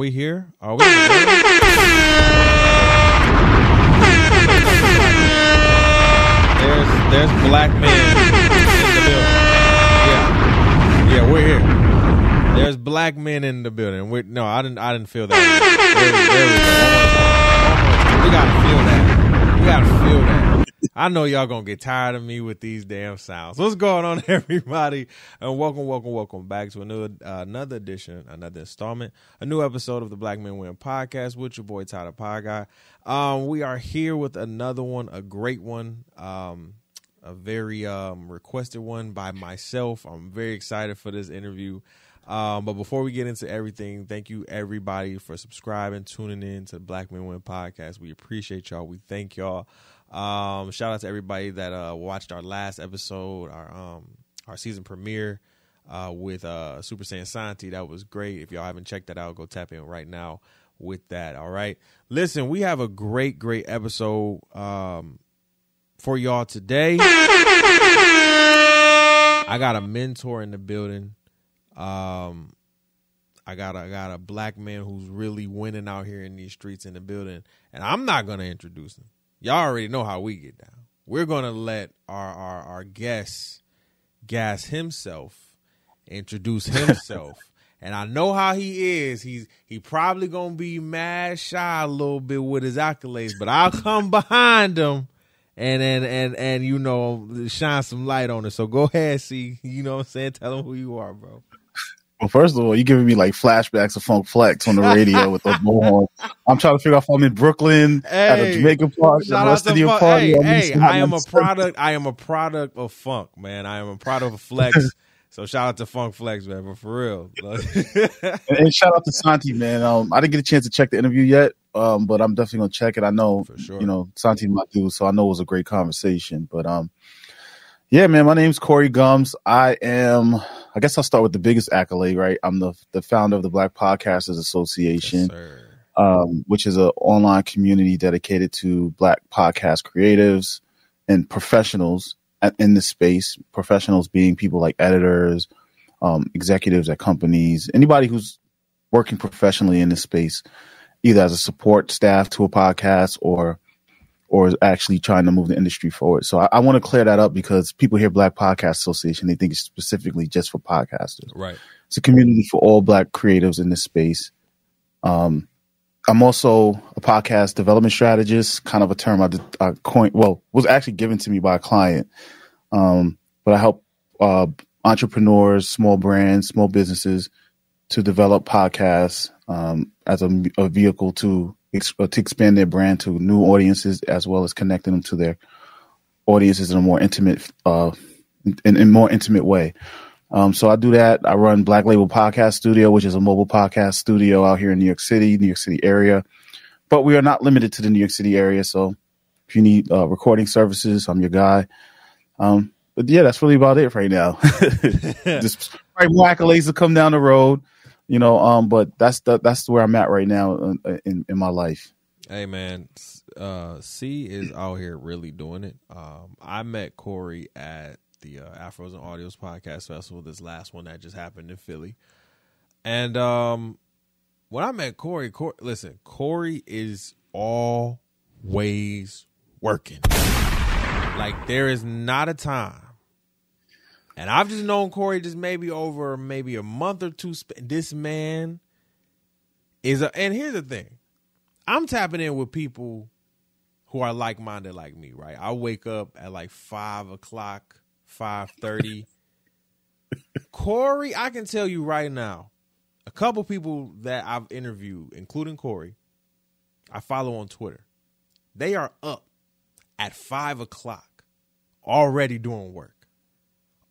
we here? Are we? there's there's black men in the building. Yeah, yeah, we're here. There's black men in the building. we no, I didn't. I didn't feel that. There, there we go. We gotta feel that. We gotta feel that. I know y'all gonna get tired of me with these damn sounds. What's going on, everybody? And welcome, welcome, welcome back to another uh, another edition, another installment, a new episode of the Black Men Win podcast with your boy Tyler Pie Guy. Um, we are here with another one, a great one, um, a very um, requested one by myself. I'm very excited for this interview. Um, but before we get into everything, thank you everybody for subscribing, tuning in to the Black Men Win podcast. We appreciate y'all. We thank y'all. Um, shout out to everybody that uh, watched our last episode, our um, our season premiere uh, with uh, Super Saiyan Santi. That was great. If y'all haven't checked that out, go tap in right now with that. All right. Listen, we have a great, great episode um, for y'all today. I got a mentor in the building. Um, I got a, I got a black man who's really winning out here in these streets in the building, and I'm not gonna introduce him y'all already know how we get down. We're gonna let our our, our guest gas himself, introduce himself. and I know how he is. He's he probably gonna be mad shy a little bit with his accolades, but I'll come behind him and and and and you know shine some light on it. So go ahead, see. You know what I'm saying? Tell him who you are, bro. Well, first of all, you're giving me like flashbacks of Funk Flex on the radio with the bullhorn. I'm trying to figure out if I'm in Brooklyn hey, at a Jamaican park, shout out to Funk. party. Hey, hey I am a product. I am a product of funk, man. I am a product of Flex. so shout out to Funk Flex, man. But for real, and, and, shout out to Santi, man. Um, I didn't get a chance to check the interview yet, um, but I'm definitely gonna check it. I know, for sure. you know, Santi my dude, so I know it was a great conversation. But um, yeah, man, my name's Corey Gumbs. I am, I guess I'll start with the biggest accolade, right? I'm the the founder of the Black Podcasters Association, yes, um, which is an online community dedicated to Black podcast creatives and professionals in the space. Professionals being people like editors, um, executives at companies, anybody who's working professionally in this space, either as a support staff to a podcast or or is actually trying to move the industry forward. So I, I want to clear that up because people hear Black Podcast Association, they think it's specifically just for podcasters. Right. It's a community for all Black creatives in this space. Um, I'm also a podcast development strategist, kind of a term I, I coined, well, was actually given to me by a client. Um, but I help uh, entrepreneurs, small brands, small businesses to develop podcasts um, as a, a vehicle to to expand their brand to new audiences as well as connecting them to their audiences in a more intimate, uh, in, in more intimate way. Um, so I do that. I run Black Label Podcast Studio, which is a mobile podcast studio out here in New York City, New York City area. But we are not limited to the New York City area. So if you need uh, recording services, I'm your guy. Um, but yeah, that's really about it right now. Just right, more accolades to come down the road you know. Um, but that's the that's where I'm at right now in in, in my life. Hey man, uh, C is out here really doing it. Um, I met Corey at the uh, Afros and Audios podcast festival. This last one that just happened in Philly, and um, when I met Corey, Corey, listen, Corey is always working. Like there is not a time and I've just known Corey just maybe over maybe a month or two. This man is a, and here's the thing I'm tapping in with people who are like minded like me, right? I wake up at like five o'clock, five thirty. Corey, I can tell you right now, a couple people that I've interviewed, including Corey, I follow on Twitter. They are up at five o'clock, already doing work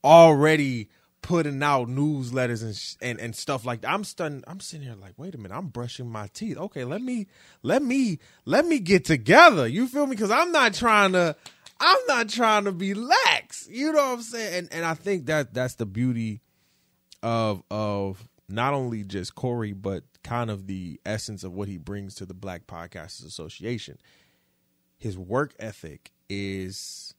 already putting out newsletters and and, and stuff like that. I'm stunned. I'm sitting here like, wait a minute, I'm brushing my teeth. Okay, let me let me let me get together. You feel me? Because I'm not trying to. I'm not trying to be lax. You know what I'm saying? And and I think that that's the beauty of of not only just Corey, but kind of the essence of what he brings to the Black Podcasters Association. His work ethic is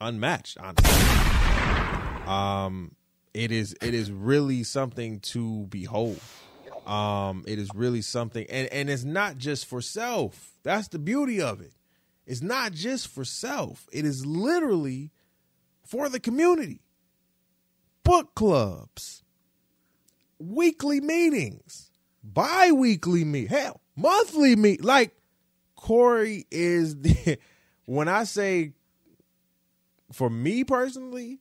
unmatched, honestly. Um, it is it is really something to behold. Um, it is really something, and and it's not just for self. That's the beauty of it. It's not just for self. It is literally for the community. Book clubs, weekly meetings, bi-weekly meet, hell, monthly meet. Like Corey is the when I say for me personally,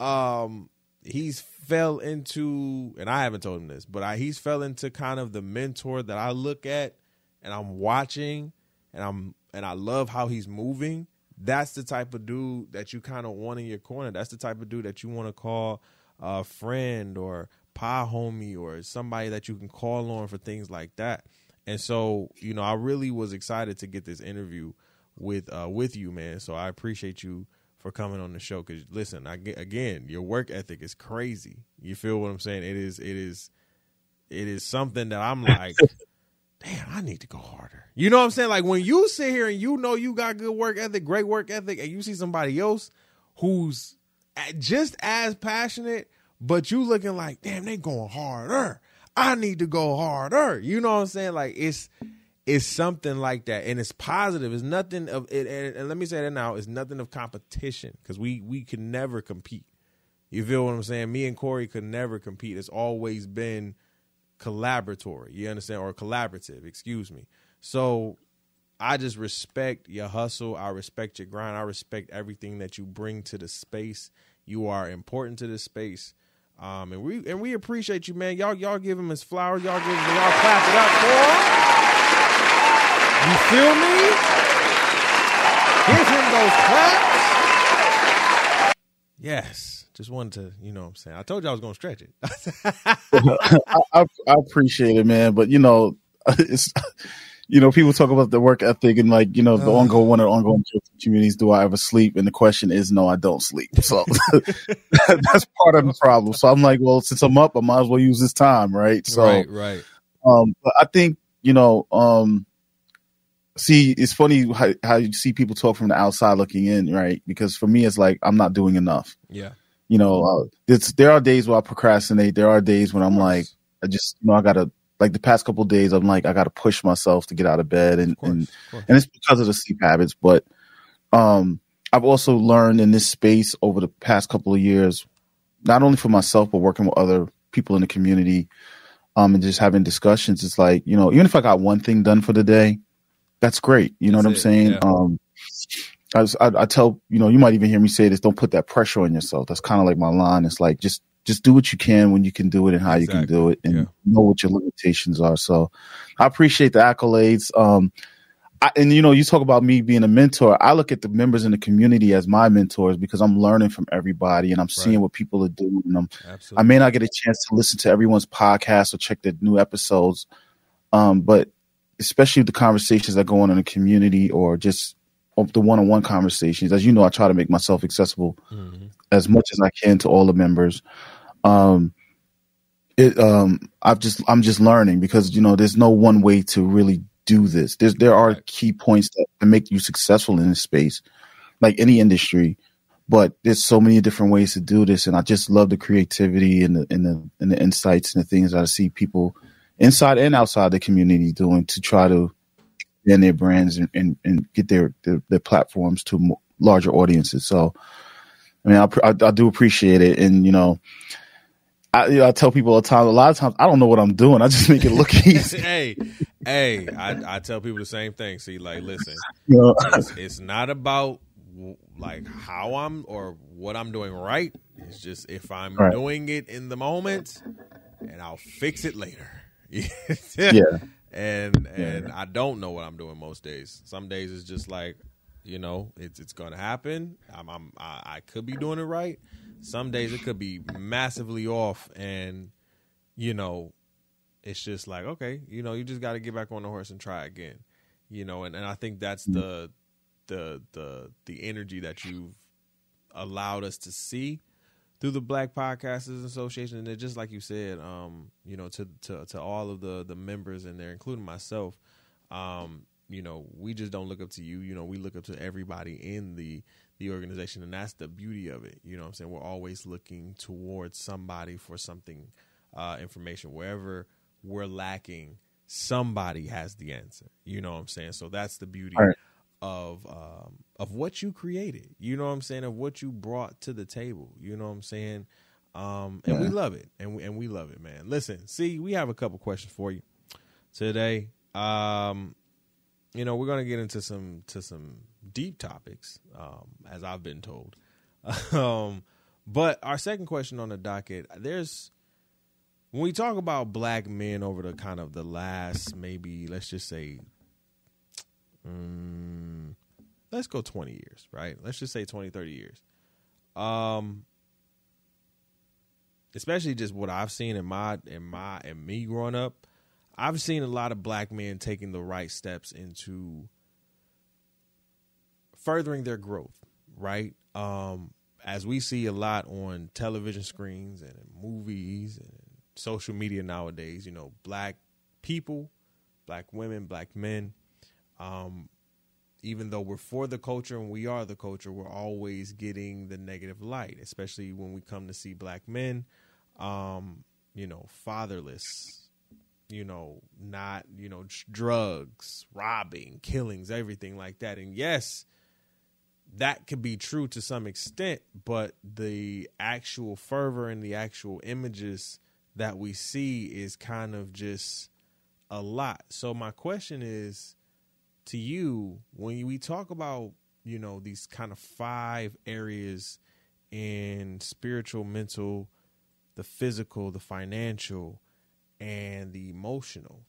um, he's fell into, and I haven't told him this, but I, he's fell into kind of the mentor that I look at and I'm watching and I'm and I love how he's moving. That's the type of dude that you kind of want in your corner. That's the type of dude that you want to call a friend or pie homie or somebody that you can call on for things like that. And so, you know, I really was excited to get this interview with uh with you, man. So I appreciate you for coming on the show. Because listen, I get, again, your work ethic is crazy. You feel what I'm saying? It is. It is. It is something that I'm like, damn, I need to go harder. You know what I'm saying? Like when you sit here and you know you got good work ethic, great work ethic, and you see somebody else who's just as passionate, but you looking like, damn, they going harder. I need to go harder. You know what I'm saying? Like it's it's something like that, and it's positive. It's nothing of it. And, and let me say that now: it's nothing of competition because we we can never compete. You feel what I'm saying? Me and Corey could never compete. It's always been collaboratory. You understand, or collaborative? Excuse me. So I just respect your hustle. I respect your grind. I respect everything that you bring to the space. You are important to the space. Um, and we and we appreciate you, man. Y'all y'all give him his flowers. Y'all give him y'all clap it up for. You feel me? Give him those claps. Yes. Just wanted to, you know what I'm saying. I told you I was going to stretch it. I, I, I, appreciate it, man. But, you know, it's, you know, people talk about the work ethic and like, you know, the uh, ongoing one of the ongoing communities, do I ever sleep? And the question is, no, I don't sleep. So that's part of the problem. So I'm like, well, since I'm up, I might as well use this time. Right. So, right, right. Um, but I think, you know, um, see it's funny how, how you see people talk from the outside looking in right? Because for me it's like i'm not doing enough. Yeah. You know uh, there are days where i procrastinate. There are days when i'm like i just you know i gotta like the past couple days i'm like i gotta push myself to get out of bed and of course, and, of and it's because of the sleep habits. But um i've also learned in this space over the past couple of years not only for myself but working with other people in the community um and just having discussions it's like you know even if i got one thing done for the day that's great. You know that's what I'm it, saying? Yeah. Um, I, I, I, tell you know you might even hear me say this. Don't put that pressure on yourself. That's kind of like my line. It's like just just do what you can when you can do it and how exactly. you can do it, and yeah. know what your limitations are. So I appreciate the accolades. Um, I, and you know, you talk about me being a mentor. I look at the members in the community as my mentors because I'm learning from everybody and I'm seeing right. what people are doing. And I'm, I may not get a chance to listen to everyone's podcast or check the new episodes, um, but especially the conversations that go on in the community or just the one-on-one conversations. As you know, I try to make myself accessible mm-hmm. as much as I can to all the members. Um, it, um, I've just, I'm just learning because you know, there's no one way to really do this. There's, there are key points that, that make you successful in this space, like any industry. But there's so many different ways to do this, and I just love the creativity and the and the and the insights and the things that I see people inside and outside the community doing to try to expand their brands and, and, and get their, their, their platforms to larger audiences. So, I mean, I, I, I do appreciate it, and you know, I, you know, I tell people all the time. A lot of times, I don't know what I'm doing. I just make it look easy. hey, hey, I, I tell people the same thing. See, like, listen, you know, it's, it's not about like how I'm or what I'm doing right. It's just if I'm right. doing it in the moment, and I'll fix it later. yeah. And and yeah. I don't know what I'm doing most days. Some days it's just like, you know, it's it's gonna happen. I'm, I'm I, I could be doing it right. Some days it could be massively off, and you know, it's just like okay, you know, you just got to get back on the horse and try again. You know, and, and I think that's mm-hmm. the the the the energy that you've allowed us to see through the Black Podcasters Association, and just like you said, um, you know, to to to all of the the members in there, including myself, um, you know, we just don't look up to you. You know, we look up to everybody in the the organization, and that's the beauty of it. You know what I'm saying? We're always looking towards somebody for something, uh, information wherever we're lacking. Somebody has the answer. You know what I'm saying? So that's the beauty. Of um, of what you created. You know what I'm saying? Of what you brought to the table. You know what I'm saying? Um, and we love it, and we, and we love it, man. Listen, see, we have a couple questions for you today. Um, you know, we're gonna get into some to some deep topics, um, as I've been told. um, but our second question on the docket, there's when we talk about black men over the kind of the last maybe let's just say, um, let's go 20 years, right? Let's just say 20, 30 years. Um, especially just what I've seen in my in my and me growing up, I've seen a lot of black men taking the right steps into furthering their growth, right? Um, as we see a lot on television screens and movies and social media nowadays, you know, black people, black women, black men, um, even though we're for the culture and we are the culture, we're always getting the negative light, especially when we come to see black men, um, you know, fatherless, you know, not, you know, drugs, robbing, killings, everything like that. And yes, that could be true to some extent, but the actual fervor and the actual images that we see is kind of just a lot. So my question is to you when we talk about, you know, these kind of five areas in spiritual, mental, the physical, the financial, and the emotional.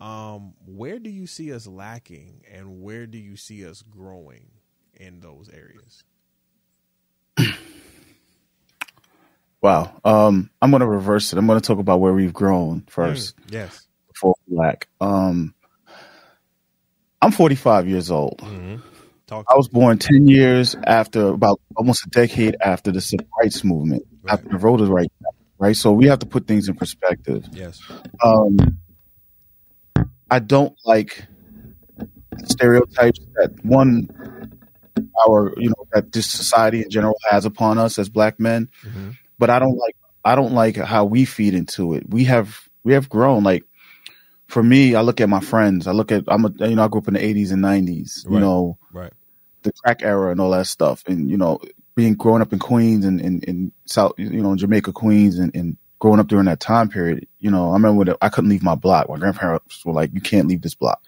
Um, where do you see us lacking and where do you see us growing in those areas? Wow. Um, I'm going to reverse it. I'm going to talk about where we've grown first Mm, yes. before black. Um, I'm 45 years old. Mm-hmm. I was born 10 years after, about almost a decade after the civil rights movement, Right. after the Voters' Rights right? So we have to put things in perspective. Yes. Um, I don't like stereotypes that one, our, you know, that this society in general has upon us as black men. Mm-hmm. but I don't like I don't like how we feed into it. We have we have grown. Like for me, I look at my friends. I look at I'm a you know I grew up in the 80s and 90s. You Right. know Right. the crack era and all that stuff, and you know being growing up in Queens and in, in South you know Jamaica Queens and, and growing up during that time period. You know I remember when I couldn't leave my block. My grandparents were like, "You can't leave this block,"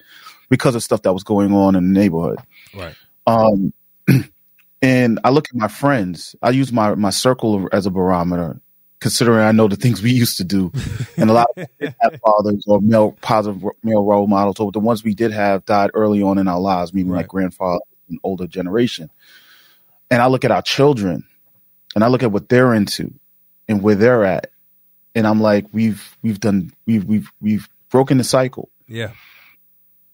because of stuff that was going on in the neighborhood. Right. Um, and I look at my friends. I use my my circle as a barometer, considering I know the things we used to do, and a lot of have fathers or male positive male role models, or the ones we did have died early on in our lives, meaning Right. like grandfather and older generation. And I look at our children, and I look at what they're into, and where they're at, and I'm like, we've we've done we've we've we've broken the cycle Yeah.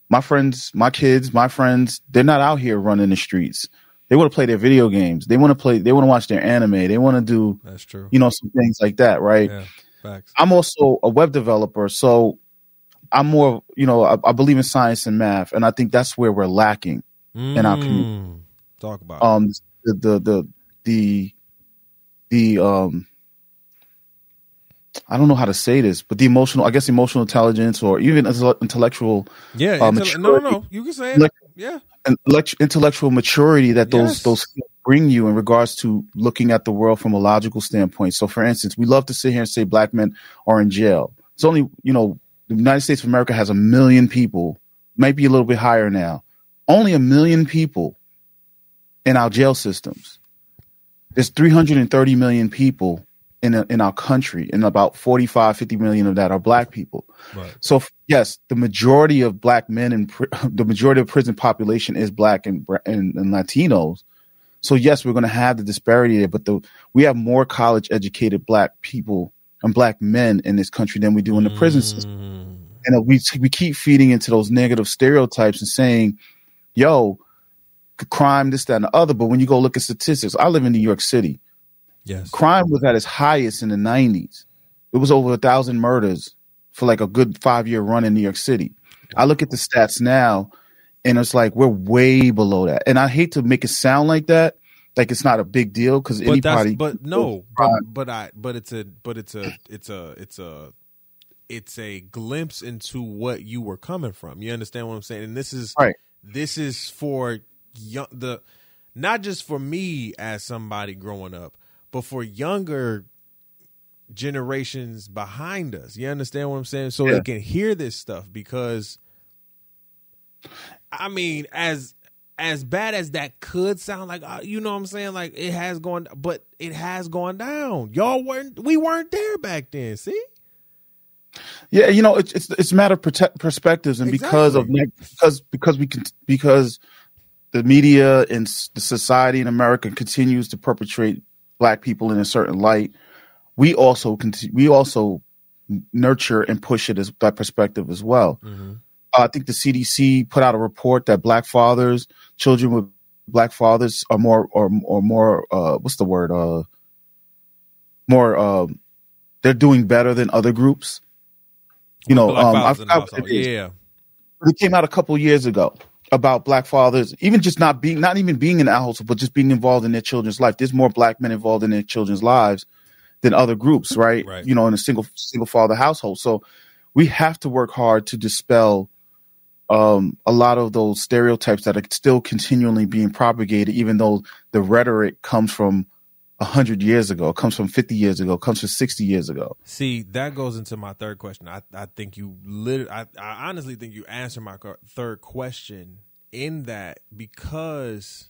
my friends, my kids, my friends, they're not out here running the streets. They want to play their video games. They want to play. They want to watch their anime. They want to do, That's true. you know, some things like that, right? Yeah. Facts. I'm also a web developer, so I'm more, you know, I, I believe in science and math, and I think that's where we're lacking. in our community. Mm. Talk about. it. Um, the the the the the um. I don't know how to say this, but the emotional, I guess, emotional intelligence or even intell- intellectual yeah. uh, no, no, no. You can say it. Like- yeah. And intellectual maturity that those Yes. those bring you in regards to looking at the world from a logical standpoint. So, for instance, we love to sit here and say black men are in jail. It's only you know the United States of America has a million people, might be a little bit higher now. Only a million people in our jail systems. There's 330 million people in a, in our country, and about 45, 50 million of that are black people. Right. So yes, the majority of black men and pri- the majority of prison population is black and, and, and Latinos. So yes, we're going to have the disparity there, but the we have more college educated black people and black men in this country than we do in the prison system. Mm. And we we keep feeding into those negative stereotypes and saying, "Yo, crime, this, that, and the other." But when you go look at statistics, I live in New York City Yes. crime was at its highest in the 90s. It was over a thousand murders for like a good five year run in New York City. I look at the stats now and it's like we're way below that. And I hate to make it sound like that, like it's not a big deal because anybody. but no, but, but I, but it's a, but it's a, it's a, it's a, it's a glimpse into what you were coming from. You understand what I'm saying? And this is Right. This is for young the, not just for me as somebody growing up, but for younger generations behind us. You understand what I'm saying? So Yeah. they can hear this stuff because I mean, as as bad as that could sound like uh, you know what I'm saying, like it has gone but it has gone down. Y'all weren't we weren't there back then, see? Yeah, you know, it's it's it's a matter of protect perspectives, and because of because because we can because the media and the society in America continues to perpetrate black people in a certain light, we also conti- we also nurture and push it as that perspective as well. Mm-hmm. Uh, I think the CDC put out a report that black fathers, children with black fathers, are more or or more uh, what's the word uh, more um, they're doing better than other groups. You know, um, I fathers in the forgot what household. it is. yeah. It came out a couple years ago about black fathers, even just not being, not even being in the household, but just being involved in their children's life. There's more black men involved in their children's lives than other groups, right? Right. You know, in a single single father household. So we have to work hard to dispel um, a lot of those stereotypes that are still continually being propagated, even though the rhetoric comes from hundred years ago, comes from fifty years ago, comes from sixty years ago. See, that goes into my third question. I, I think you lit. I, I honestly think you answered my third question in that because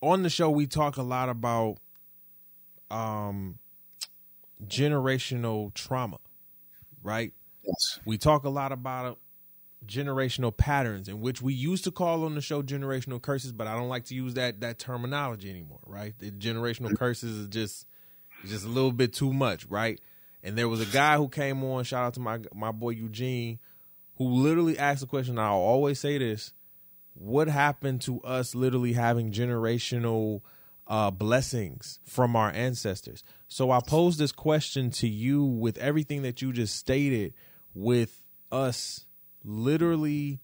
on the show we talk a lot about um generational trauma, right? Yes. We talk a lot about generational patterns in which we used to call on the show generational curses, but I don't like to use that that terminology anymore, right? The generational curses is just just a little bit too much, right? And there was a guy who came on, shout out to my my boy Eugene, who literally asked the question, I'll always say this, what happened to us literally having generational uh, blessings from our ancestors? So I pose this question to you with everything that you just stated, with us literally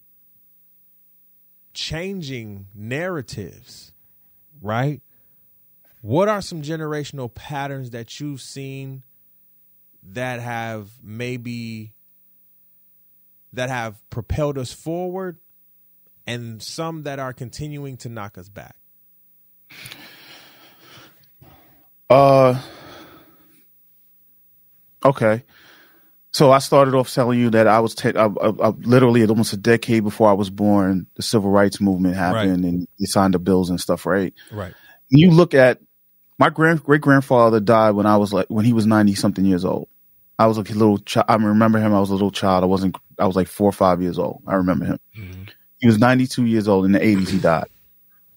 changing narratives, right? What are some generational patterns that you've seen that have maybe that have propelled us forward and some that are continuing to knock us back? Uh, okay. So I started off telling you that I was te- I, I, I, literally almost a decade before I was born. The civil rights movement happened, Right. and they signed the bills and stuff. Right? Right. When you look at my grand great grandfather died when I was like when he was ninety something years old. I was like a little child. I remember him. I was a little child. I wasn't. I was like four or five years old. I remember him. Mm-hmm. He was ninety two years old in the eighties. He died.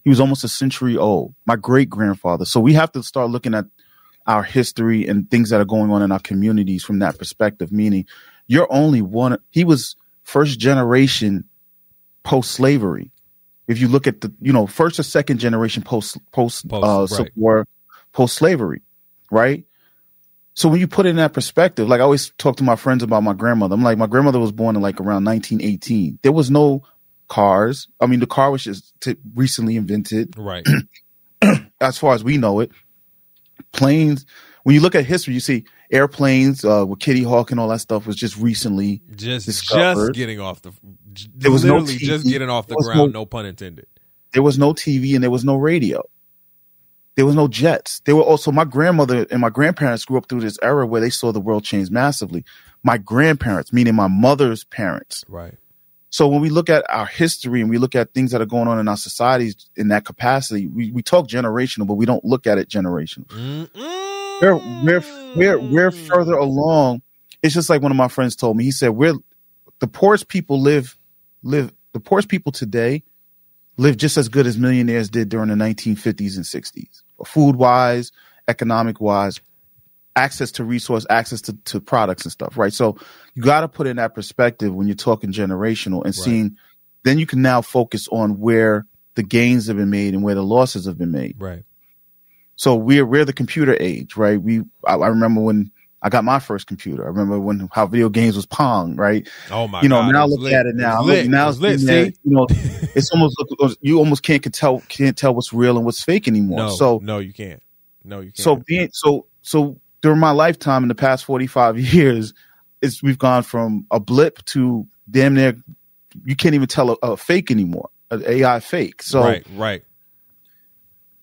He was almost a century old. My great grandfather. So we have to start looking at our history and things that are going on in our communities from that perspective. Meaning, you're only one. He was first generation post slavery. If you look at the, you know, first or second generation post post, Post, uh, right. Civil War, post slavery, right? So when you put it in that perspective, like I always talk to my friends about my grandmother. I'm like, my grandmother was born in like around 1918. There was no cars. I mean, the car was just t- recently invented Right. as far as we know it. Planes. When you look at history, you see airplanes uh, with Kitty Hawk and all that stuff was just recently. just Discovered. just getting off the There was no just getting off the ground, no- no pun intended. There was no TV and there was no radio. There was no jets. There were also my grandmother and my grandparents grew up through this era where they saw the world change massively. My grandparents, meaning my mother's parents, Right. So when we look at our history and we look at things that are going on in our societies in that capacity, we, we talk generational, but we don't look at it generational. Mm-mm. We're, we're, we're, we're further along. It's just like one of my friends told me. He said, we're the poorest people live, live, the poorest people today live just as good as millionaires did during the 1950s and 60s, food wise, economic wise, access to resource, access to, to products and stuff, right? So you got to put in that perspective when you're talking generational and seeing, then you can now focus on where the gains have been made and where the losses have been made. Right. So we're we're the computer age, right? We I, I remember when I got my first computer. I remember when how video games was Pong, right? Oh my you know, God. now was look lit. at it now. Look, lit. now lit. it's, See? you know, it's almost you almost can't can tell can't tell what's real and what's fake anymore. No, so no, you can't. No, you can't. so being so so during my lifetime in the past 45 years it's we've gone from a blip to damn near you can't even tell a, a fake anymore an ai fake so right, right.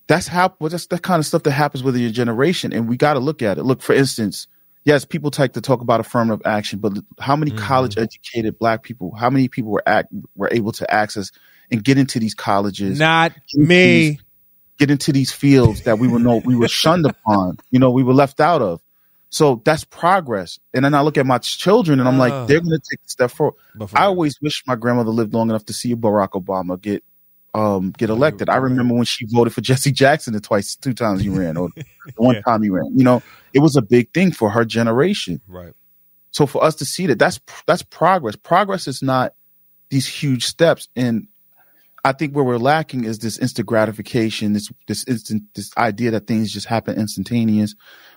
that's how well, that's the kind of stuff that happens within your generation and we got to look at it look for instance yes people like to talk about affirmative action but how many Mhm. college educated black people how many people were act, were able to access and get into these colleges Not me. Get into these fields that we were no we were shunned upon you know we were left out of. So that's progress. And then i look at my children and i'm like they're going to take a step forward. But for i always wish my grandmother lived long enough to see barack obama get um get elected. I remember when she voted for jesse jackson the twice two times he ran or the one Yeah. time he ran you know? It was a big thing for her generation. Right. so for us to see that that's that's progress. Progress is not these huge steps. And i think where we're lacking is this instant gratification this this instant this idea that things just happen instantaneous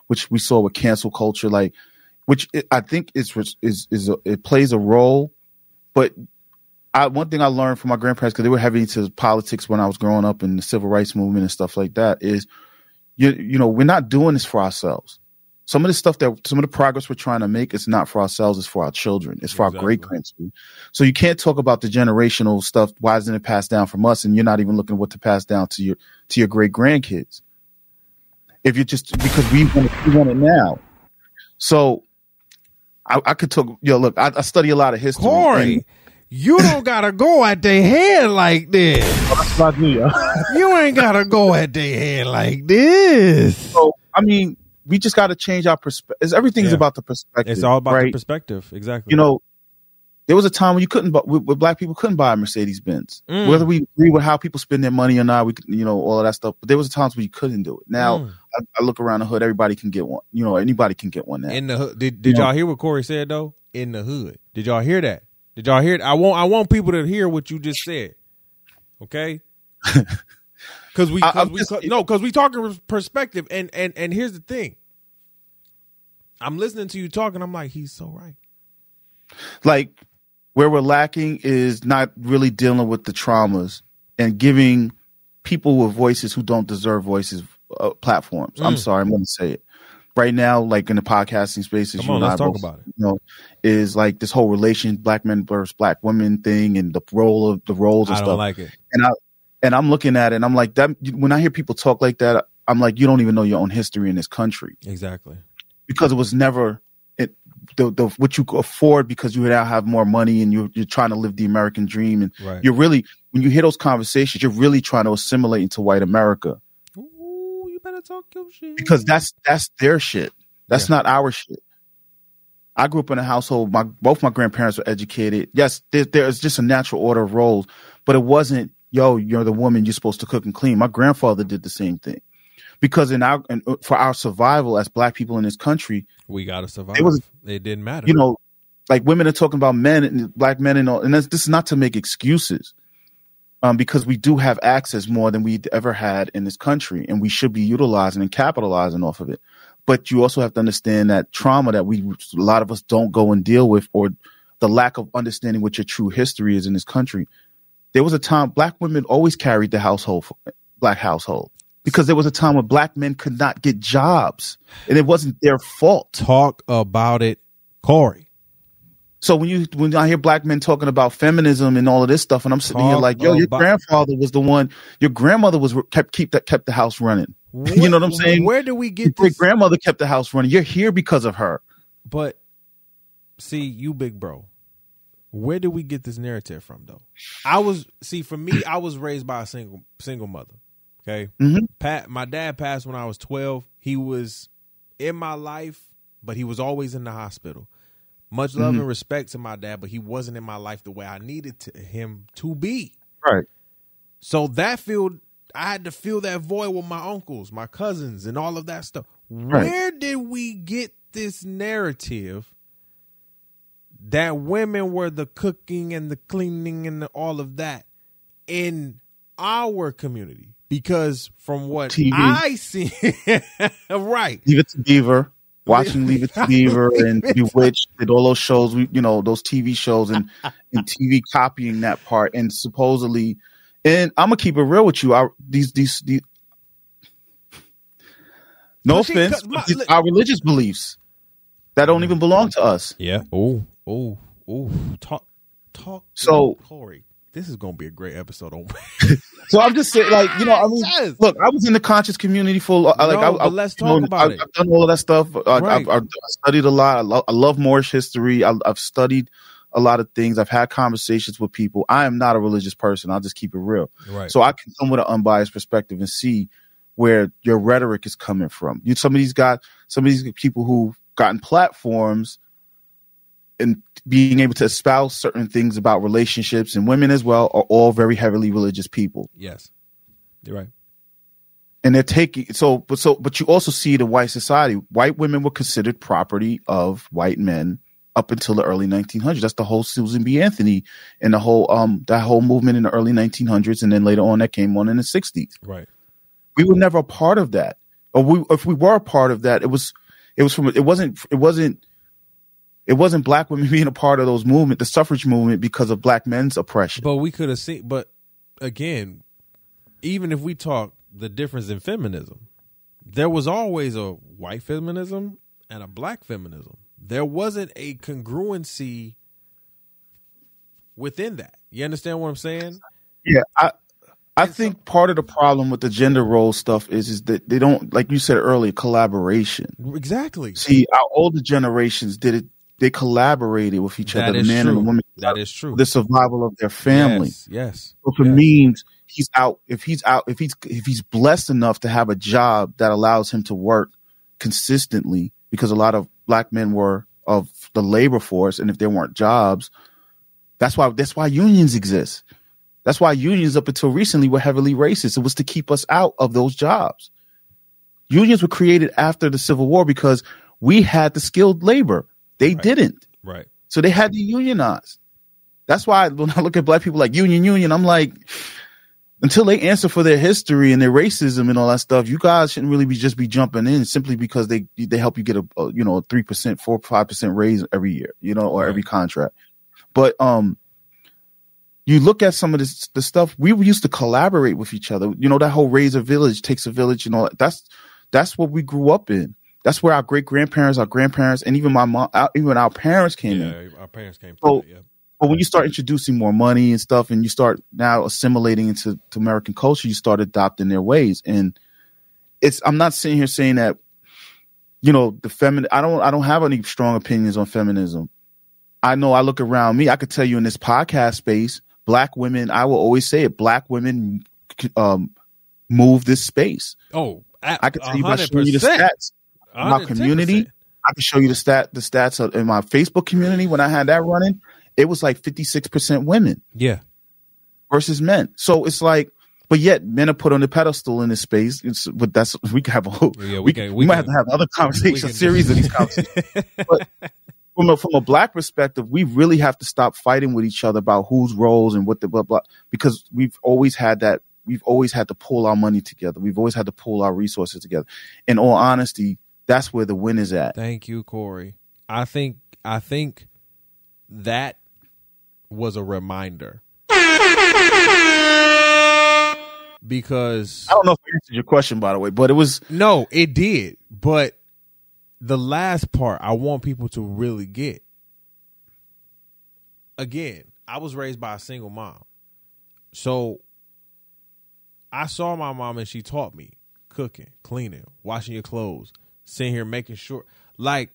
which we saw with cancel culture like which it, i think is is is a, it plays a role. But I, one thing I learned from my grandparents because they were heavy into politics when I was growing up in the civil rights movement and stuff like that is you you know we're not doing this for ourselves some of the stuff that some of the progress we're trying to make is not for ourselves it's for our children it's for Exactly. our great grandchildren so you can't talk about the generational stuff why isn't it passed down from us and you're not even looking at what to pass down to your to your great grandkids if you're just because we want it, we want it now so I, I could talk yo look I, I study a lot of history Corey, and- you don't gotta go at their head like this. that's what I yo. You ain't gotta go at their head like this. so I mean we just got to change our perspective everything's Yeah. about the perspective It's all about right the perspective. Exactly. you know, there was a time when you couldn't, buy, where black people couldn't buy a Mercedes Benz. Mm. Whether we agree with how people spend their money or not, we, you know, all of that stuff. But there was times when you couldn't do it. Now Mm. I, I look around the hood, everybody can get one. You know, anybody can get one now. in the hood. Did did You know- y'all hear what Corey said though? In the hood. Did y'all hear that? Did y'all hear? It? I want I want people to hear what you just said. Okay. Because we, I- 'cause I'm we just- no, because we talking perspective, and and and here's the thing. I'm listening to you talking. I'm like, he's so right. like where we're lacking is not really dealing with the traumas and giving people with voices who don't deserve voices uh, platforms. I'm Mm. sorry, I'm going to say it right now. Like in the podcasting spaces, Come you on, and let's talk both, about it. You know, is like this whole relation, black men versus black women thing, and the role of the roles and I stuff. don't like it. and I and I'm looking at it, and I'm like that. When I hear people talk like that, I'm like, you don't even know your own history in this country Exactly. Because it was never it the, the what you could afford because you now have more money and you're you're trying to live the American dream. And Right. you're really when you hear those conversations you're really trying to assimilate into white America. Ooh, you better talk your shit. because that's that's their shit. That's not our shit. I grew up in a household my both my grandparents were educated. Yes there, there's just a natural order of roles but it wasn't yo you're the woman you're supposed to cook and clean. My grandfather did the same thing because in our and for our survival as black people in this country we gotta survive. It was- it didn't matter. you know, like women are talking about men and black men and all, and this, this is not to make excuses, um, because we do have access more than we ever had in this country, and we should be utilizing and capitalizing off of it. But you also have to understand that trauma that we, a lot of us don't go and deal with, or the lack of understanding what your true history is in this country. There was a time black women always carried the household, black household, because there was a time when black men could not get jobs, and it wasn't their fault. talk about it, Corey. So when you when I hear black men talking about feminism and all of this stuff, and I'm sitting here like, yo, your grandfather was the one, your grandmother was kept keep that kept the house running. You know what I'm saying? Where do we get great this? grandmother kept the house running. You're here because of her. But see, you big bro, where do we get this narrative from though? I was see for me, I was raised by a single single mother. Okay. Mhm. Pat my dad passed when I was twelve. He was in my life, but he was always in the hospital. Much love Mhm. and respect to my dad, but he wasn't in my life the way I needed to, him to be. Right. So that filled I had to fill that void with my uncles, my cousins, and all of that stuff. Right. Where did we get this narrative that women were the cooking and the cleaning and the, all of that in our community? Because from what TV. I see, right, Leave it to Beaver. Watching Leave It to Beaver and Bewitched and all those shows, we you know, those TV shows and, and TV copying that part and supposedly And I'm gonna keep it real with you. Our these these, these no But offense, my- but these, our religious beliefs that don't mm. even belong to us. Yeah. Oh, oh, oh. Talk, talk. So- Corey, this is gonna be a great episode. On So I'm just saying, like you know, I mean, Yes. look, I was in the conscious community for uh, like No, I, I, let's you know, talk about I, it. I've done all of that stuff. I, Right. I've, I've studied a lot. I, lo- I love Moorish history. I, I've studied a lot of things. I've had conversations with people. I am not a religious person. I'll just keep it real. right. So I can come with an unbiased perspective and see where your rhetoric is coming from. You some of these got some of these people who've gotten platforms and being able to espouse certain things about relationships and women as well are all very heavily religious people. yes, you're right. And they're taking so but so but you also see the white society. White women were considered property of white men up until the early 1900s. That's the whole Susan B. Anthony and the whole um that whole movement in the early 1900s, and then later on that came on in the 60s. Right. we were never a part of that or we if we were a part of that it was it was from it wasn't it wasn't it wasn't black women being a part of those movement the suffrage movement because of black men's oppression But we could have seen. But again, even if we talk the difference in feminism, there was always a white feminism and a black feminism. There wasn't a congruency within that. You understand what I'm saying? yeah i i think part of the problem with the gender role stuff is is that they don't like you said earlier collaboration Exactly. see our older generations did it they collaborated with each That other the man true. and the woman That is true. the survival of their family Yes. yes. So for Yes. means he's out if he's out if he's if he's blessed enough to have a job that allows him to work consistently because a lot of black men were of the labor force and if there weren't jobs that's why that's why unions exist that's why unions up until recently were heavily racist it was to keep us out of those jobs unions were created after the civil war because we had the skilled labor they Right. didn't Right. so they had to unionize. That's why when I look at black people like union, union, I'm like, until they answer for their history and their racism and all that stuff, you guys shouldn't really be just be jumping in simply because they they help you get a, a you know a three percent, four five percent raise every year, you know, or Right. every contract. But um, you look at some of this the stuff we used to collaborate with each other. You know that whole raise a village takes a village. and all that. that's that's what we grew up in. That's where our great grandparents, our grandparents, and even my mom, our, even our parents came in. Our parents came So-. Yeah. But when you start introducing more money and stuff, and you start now assimilating into to American culture, you start adopting their ways. And it's I'm not sitting here saying that, you know, the feminine. I don't I don't have any strong opinions on feminism. I know I look around me. I could tell you in this podcast space, black women. I will always say it. Black women um, move this space. Oh, I could tell you by showing you the stats. My community. I can show you the stat the stats of, in my Facebook community when I had that running. It was like 56% women Yeah. versus men. So it's like, but yet men are put on the pedestal in this space. It's, but that's we can have a whole. Yeah, we we, can- we, we might can- have to have other conversations, series of these conversations. but from a from a black perspective, we really have to stop fighting with each other about whose roles and what the blah blah because we've always had that. We've always had to pull our money together. We've always had to pull our resources together. In all honesty, that's where the win is at. Thank you, Corey. I think I think that was a reminder because I don't know if I answered your question, by the way, but it was no, it did. But the last part, I want people to really get. Again, I was raised by a single mom, so I saw my mom and she taught me cooking, cleaning, washing your clothes, sitting here making sure, like.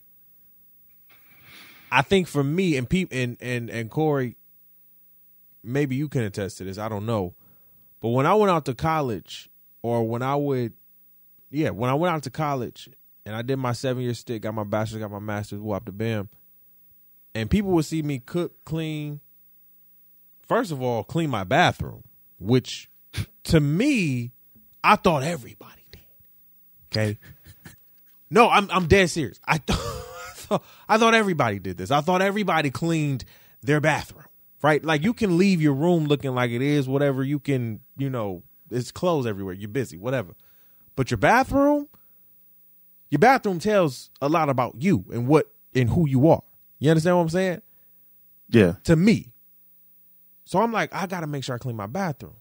I think for me and Pete and and and Corey, maybe you can attest to this. I don't know, but when I went out to college, or when I would, yeah, when I went out to college and I did my seven year stick, got my bachelor's, got my master's, whoop the bam, and people would see me cook, clean. First of all, clean my bathroom, which to me, I thought everybody did. Okay. No, I'm I'm dead serious. I thought I thought everybody did this. I thought everybody cleaned their bathroom, right? Like you can leave your room looking like it is, whatever. You can, you know, it's clothes everywhere. You're busy, whatever. But your bathroom, your bathroom tells a lot about you and what and who you are. You understand what I'm saying? yeah. To me. So I'm like, I gotta make sure I clean my bathroom.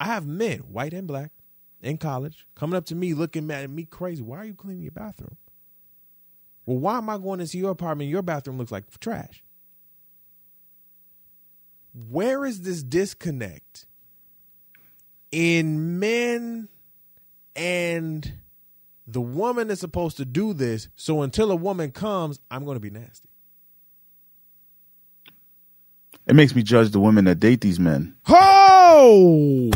I have men, white and black, in college, coming up to me looking mad at me crazy. Why are you cleaning your bathroom? Well, why am I going into your apartment? Your bathroom looks like trash. Where is this disconnect in men and the woman is supposed to do this? So until a woman comes, I'm going to be nasty. It makes me judge the women that date these men. Oh!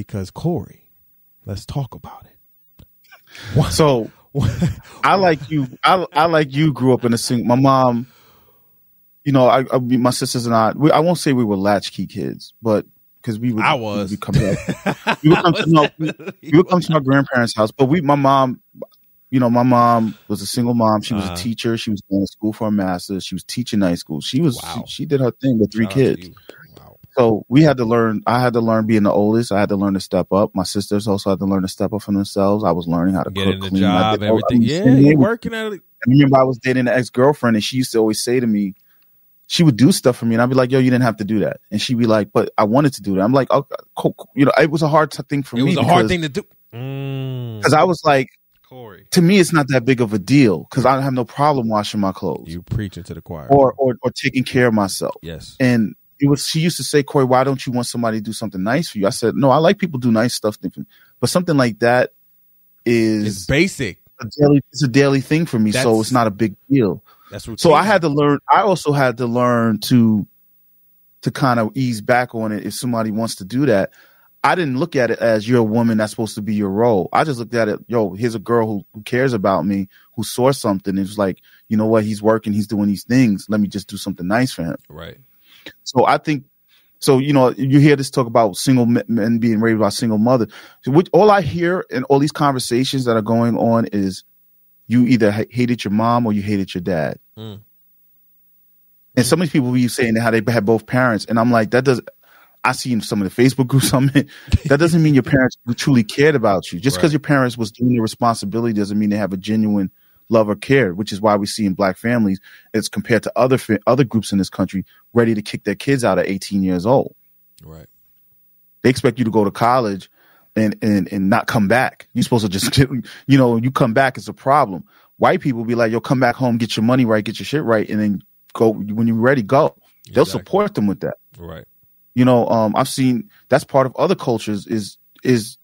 Because Corey, let's talk about it. What? So I like you. I I like you. Grew up in a single. My mom, you know, I, I my sisters and I. We, I won't say we were latchkey kids, but because we would. I was. We would come we would come to no, we, we would come to my grandparents' house, but we. My mom. You know, my mom was a single mom. She was Uh-huh. a teacher. She was going to school for a master's. She was teaching night school. She was Wow. she, she did her thing with three Shout kids. So we had to learn. I had to learn being the oldest. I had to learn to step up. My sisters also had to learn to step up for themselves. I was learning how to Get cook, in the clean. Job, everything. Yeah, you're working at it. I remember I was dating an ex girlfriend, and she used to always say to me, she would do stuff for me, and I'd be like, "Yo, you didn't have to do that," and she'd be like, "But I wanted to do that." I'm like, "Oh, cool, cool." you know, it was a hard thing for It me It was a hard thing to do. Mm. because I was like, Corey, to me, it's not that big of a deal because I don't have no problem washing my clothes you preaching to the choir. or, or or taking care of myself. yes. And it was she used to say, Corey, why don't you want somebody to do something nice for you? I said, No, I like people do nice stuff, but something like that is It's basic. a daily it's a daily thing for me. so it's not a big deal. That's what. So I had to learn I also had to learn to to kind of ease back on it if somebody wants to do that. I didn't look at it as you're a woman that's supposed to be your role. I just looked at it, yo, here's a girl who, who cares about me, who saw something. It was like, you know what, he's working, he's doing these things. Let me just do something nice for him. right. So I think, so you know, you hear this talk about single men- being raised by single mother. So which, all I hear in all these conversations that are going on is, you either ha- hated your mom or you hated your dad. Mm. And some of these people be saying how they had both parents, and I'm like, that does. I see in some of the Facebook groups I'm in, that doesn't mean your parents truly cared about you. Just because Right. your parents was doing their responsibility doesn't mean they have a genuine love or care. Which is why we see in black families, as compared to other other groups in this country, ready to kick their kids out at 18 years old. Right. They expect you to go to college and and and not come back. You're supposed to just, you know, you come back, it's a problem. White people be like, yo, come back home, get your money right, get your shit right, and then go when you're ready, go. They'll support them with that. Right. You know, um, I've seen that's part of other cultures is is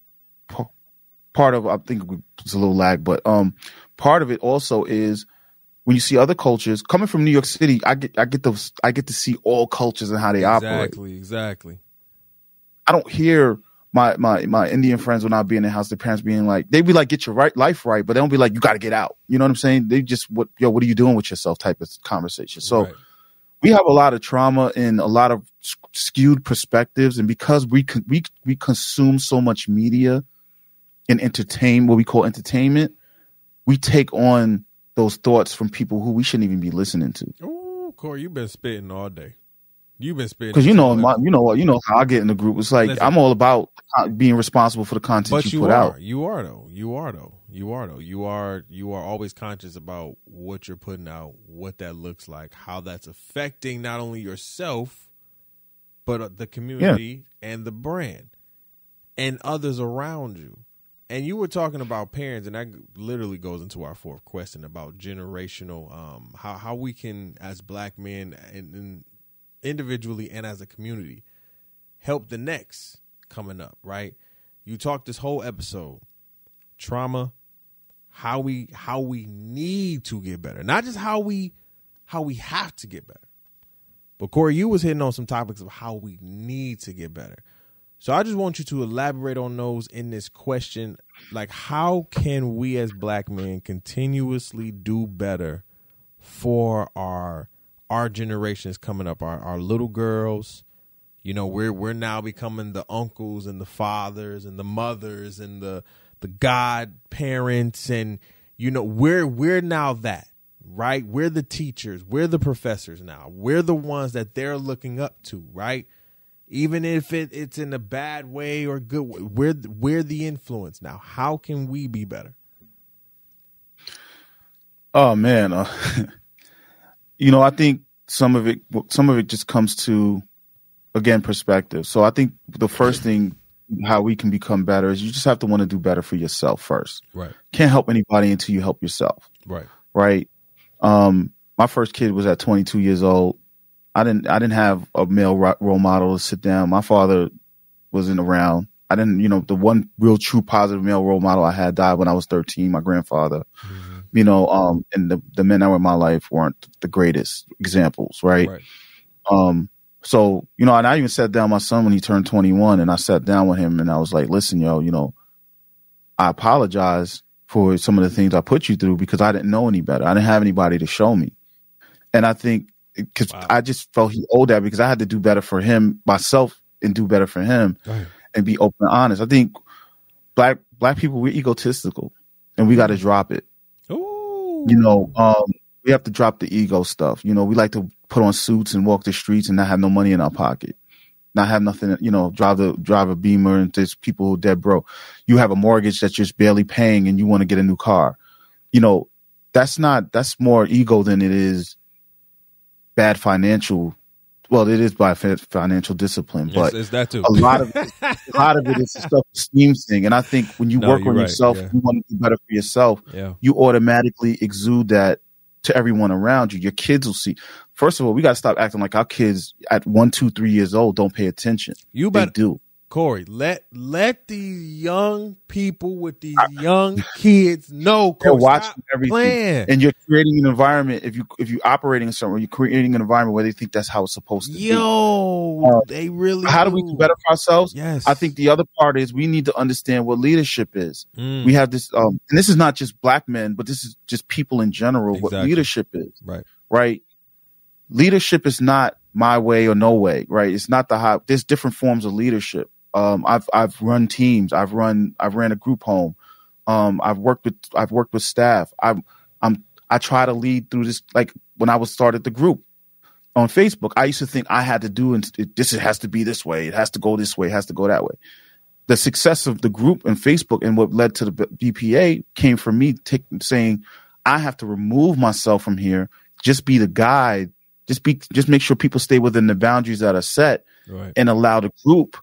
part of. I think it's a little lag, but um, part of it also is when you see other cultures coming from New York City. I get I get those I get to see all cultures and how they operate. Exactly. Exactly. I don't hear my my my Indian friends when I be in the house, their parents being like, they be like, get your right life right, but they don't be like, you got to get out. You know what I'm saying? They just what yo, what are you doing with yourself? Type of conversation. So Right. we have a lot of trauma and a lot of skewed perspectives, and because we con- we we consume so much media and entertain what we call entertainment, we take on those thoughts from people who we shouldn't even be listening to. Ooh, Corey, you've been spitting all day. You've been spitting Because you know, my, you know what, you know how I get in the group. It's like Listen. I'm all about being responsible for the content you, you put are. out. You are though. You are though. You are though. You are. You are always conscious about what you're putting out, what that looks like, how that's affecting not only yourself, but uh, the community and the brand, and others around you. And you were talking about parents, and that literally goes into our fourth question about generational, um, how how we can, as black men, and, and individually and as a community, help the next coming up. Right? You talked this whole episode, trauma, how we how we need to get better, not just how we how we have to get better. But Corey, you was hitting on some topics of how we need to get better. So I just want you to elaborate on those in this question. Like, how can we as black men continuously do better for our our generations coming up, our, our little girls? You know, we're we're now becoming the uncles and the fathers and the mothers and the the godparents and you know, we're we're now that, right? We're the teachers, we're the professors now. We're the ones that they're looking up to, right? Even if it, it's in a bad way or good way, we're we're the influence now. How can we be better? Oh man, uh, you know, I think some of it, some of it just comes to again perspective. So I think the first thing how we can become better is you just have to want to do better for yourself first. Right. Can't help anybody until you help yourself. Right. Right. Um, my first kid was at 22 years old. I didn't I didn't have a male role model to sit down. My father wasn't around. I didn't, you know, the one real true positive male role model I had died when I was 13, my grandfather. Mm-hmm. You know, um, and the, the men that were in my life weren't the greatest examples, right? right. Um, so, you know, and I even sat down my son when he turned 21 and I sat down with him and I was like, listen, yo, you know, I apologize for some of the things I put you through because I didn't know any better. I didn't have anybody to show me. And I think because wow. I just felt he owed that because I had to do better for him myself and do better for him right. and be open and honest. I think black black people we're egotistical and we got to drop it. Ooh. You know, um, we have to drop the ego stuff. You know, we like to put on suits and walk the streets and not have no money in our pocket, not have nothing. You know, drive the drive a Beamer and there's people who dead broke. You have a mortgage that you're just barely paying and you want to get a new car. You know, that's not that's more ego than it is bad financial. Well, it is by financial discipline, but it's, that too. a lot of it, a lot of it is a self-esteem thing. And I think when you no, work on right, yourself, yeah. you want to do better for yourself. Yeah. You automatically exude that to everyone around you. Your kids will see. First of all, we got to stop acting like our kids at one, two, three years old don't pay attention. You better do. Corey, let let these young people with these young kids know. They're watching everything, playing. and you're creating an environment. If you if you operating somewhere, you're creating an environment where they think that's how it's supposed to Yo, be. Yo, uh, they really. How do. do we do better for ourselves? Yes, I think the other part is we need to understand what leadership is. Mm. We have this, um, and this is not just black men, but this is just people in general. Exactly. What leadership is, right? Right. Leadership is not my way or no way, right? It's not the high. There's different forms of leadership um, I've I've run teams. I've run I've ran a group home. Um, I've worked with I've worked with staff. I'm I'm I try to lead through this. Like when I was started the group on Facebook, I used to think I had to do and this It has to be this way. It has to go this way. It has to go that way. The success of the group and Facebook and what led to the BPA came from me t- saying I have to remove myself from here. Just be the guide. Just be just make sure people stay within the boundaries that are set right. and allow the group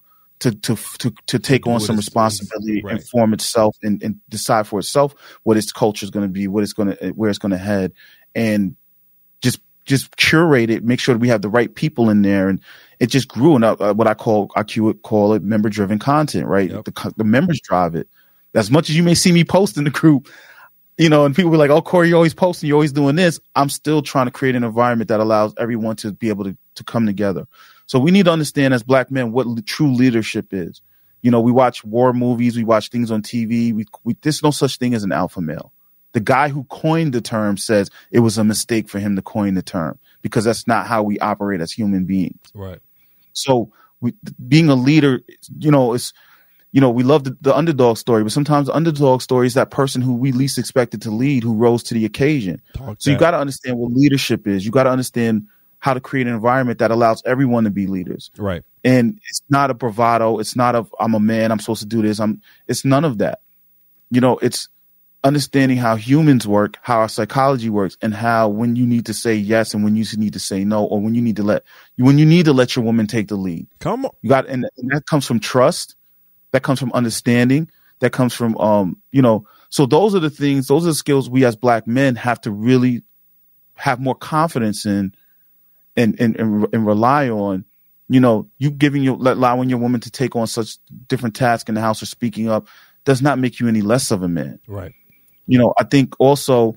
to to to to take on some responsibility right. and form itself and, and decide for itself what its culture is going to be, what it's going to where it's going to head, and just just curate it, make sure that we have the right people in there, and it just grew. And uh, what I call I call it member driven content, right? Yep. The the members drive it. As much as you may see me post in the group, you know, and people be like, "Oh, Corey, you're always posting, you're always doing this." I'm still trying to create an environment that allows everyone to be able to to come together. So we need to understand as black men what true leadership is. You know, we watch war movies, we watch things on TV. We, we, there's no such thing as an alpha male. The guy who coined the term says it was a mistake for him to coin the term because that's not how we operate as human beings. Right. So we, being a leader, you know, it's you know, we love the, the, underdog story, but sometimes the underdog story is that person who we least expected to lead who rose to the occasion. Talk so that. you got to understand what leadership is. You got to understand how to create an environment that allows everyone to be leaders. Right. And it's not a bravado. It's not a I'm a man. I'm supposed to do this. I'm. It's none of that. You know, it's understanding how humans work, how our psychology works, and how when you need to say yes and when you need to say no, or when you need to let when you need to let your woman take the lead. Come on. You got and, and that comes from trust. That comes from understanding. That comes from um, you know, so those are the things, those are the skills we as black men have to really have more confidence in and and and, and rely on you know you giving your allowing your woman to take on such different tasks in the house or speaking up does not make you any less of a man right you know i think also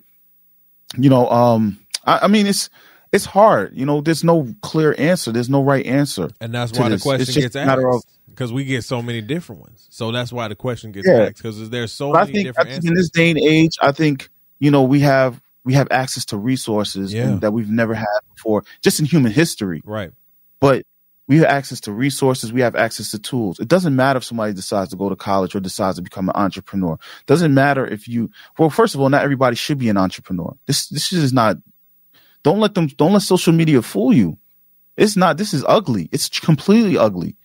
you know um i, I mean it's it's hard you know there's no clear answer there's no right answer and that's why this. the question gets asked because we get so many different ones so that's why the question gets yeah. asked because there's so but many I think, different I think in this day and age i think you know we have we have access to resources yeah. that we've never had before, just in human history. Right. But we have access to resources. We have access to tools. It doesn't matter if somebody decides to go to college or decides to become an entrepreneur. It doesn't matter if you, well, first of all, not everybody should be an entrepreneur. This, this is not, don't let them, don't let social media fool you. It's not, this is ugly. It's completely ugly.